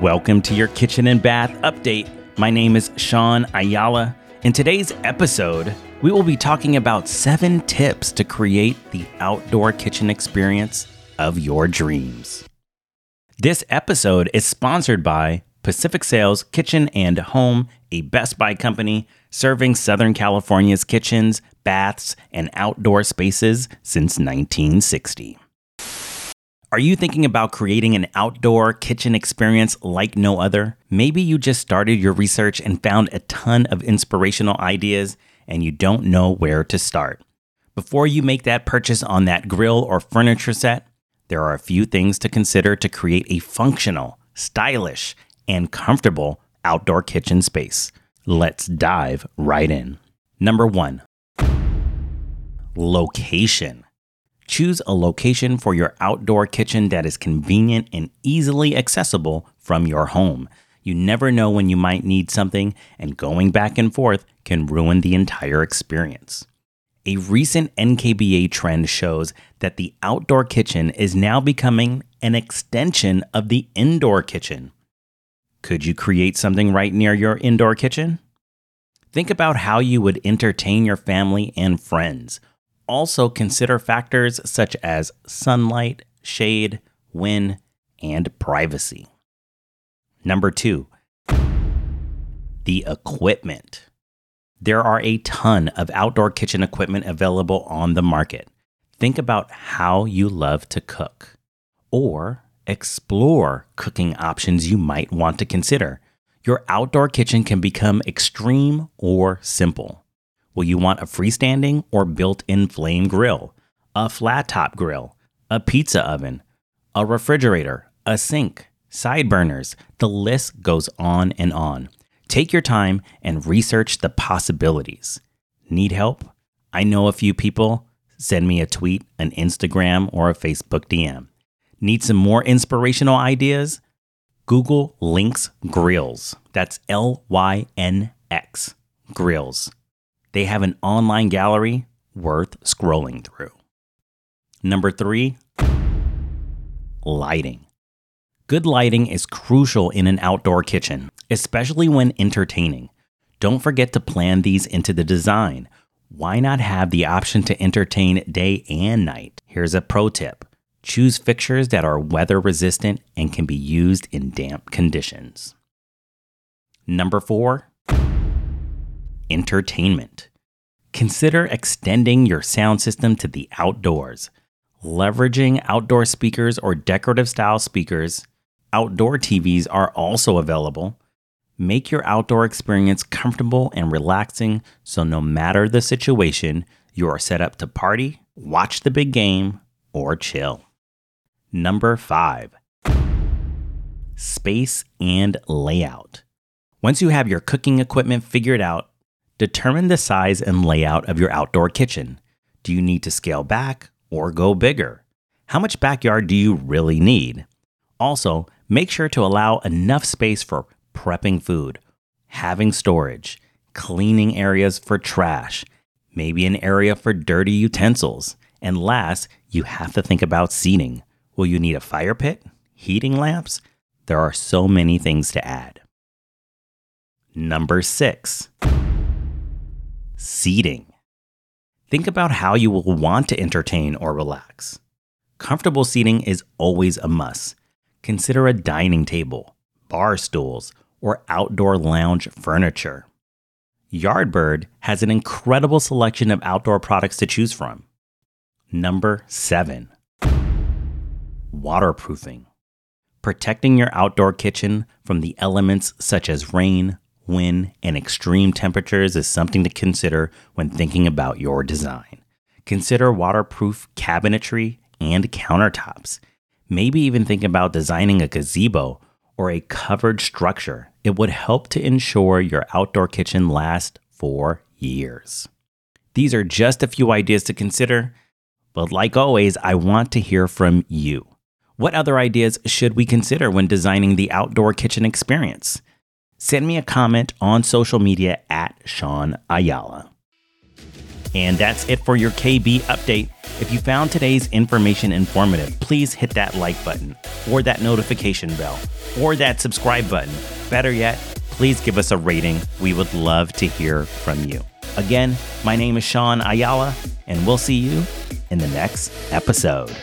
Welcome to your kitchen and bath update. My name is Sean Ayala. In today's episode, we will be talking about seven tips to create the outdoor kitchen experience of your dreams. This episode is sponsored by Pacific Sales Kitchen and Home, a Best Buy company serving Southern California's kitchens, baths, and outdoor spaces since 1960. Are you thinking about creating an outdoor kitchen experience like no other? Maybe you just started your research and found a ton of inspirational ideas and you don't know where to start. Before you make that purchase on that grill or furniture set, there are a few things to consider to create a functional, stylish, and comfortable outdoor kitchen space. Let's dive right in. Number one, location. Choose a location for your outdoor kitchen that is convenient and easily accessible from your home. You never know when you might need something, and going back and forth can ruin the entire experience. A recent NKBA trend shows that the outdoor kitchen is now becoming an extension of the indoor kitchen. Could you create something right near your indoor kitchen? Think about how you would entertain your family and friends also consider factors such as sunlight, shade, wind, and privacy. Number two, the equipment. There are a ton of outdoor kitchen equipment available on the market. Think about how you love to cook or explore cooking options you might want to consider. Your outdoor kitchen can become extreme or simple. Will you want a freestanding or built in flame grill, a flat top grill, a pizza oven, a refrigerator, a sink, side burners? The list goes on and on. Take your time and research the possibilities. Need help? I know a few people. Send me a tweet, an Instagram, or a Facebook DM. Need some more inspirational ideas? Google Lynx Grills. That's L Y N X Grills. They have an online gallery worth scrolling through. Number three, lighting. Good lighting is crucial in an outdoor kitchen, especially when entertaining. Don't forget to plan these into the design. Why not have the option to entertain day and night? Here's a pro tip choose fixtures that are weather resistant and can be used in damp conditions. Number four, entertainment. Consider extending your sound system to the outdoors. Leveraging outdoor speakers or decorative style speakers, outdoor TVs are also available. Make your outdoor experience comfortable and relaxing so no matter the situation, you are set up to party, watch the big game, or chill. Number five, space and layout. Once you have your cooking equipment figured out, Determine the size and layout of your outdoor kitchen. Do you need to scale back or go bigger? How much backyard do you really need? Also, make sure to allow enough space for prepping food, having storage, cleaning areas for trash, maybe an area for dirty utensils. And last, you have to think about seating. Will you need a fire pit? Heating lamps? There are so many things to add. Number six seating. Think about how you will want to entertain or relax. Comfortable seating is always a must. Consider a dining table, bar stools, or outdoor lounge furniture. Yardbird has an incredible selection of outdoor products to choose from. Number 7. Waterproofing. Protecting your outdoor kitchen from the elements such as rain, wind, and extreme temperatures is something to consider when thinking about your design. Consider waterproof cabinetry and countertops. Maybe even think about designing a gazebo or a covered structure. It would help to ensure your outdoor kitchen lasts for years. These are just a few ideas to consider, but like always, I want to hear from you. What other ideas should we consider when designing the outdoor kitchen experience? Send me a comment on social media at Sean Ayala. And that's it for your KB update. If you found today's information informative, please hit that like button, or that notification bell, or that subscribe button. Better yet, please give us a rating. We would love to hear from you. Again, my name is Sean Ayala, and we'll see you in the next episode.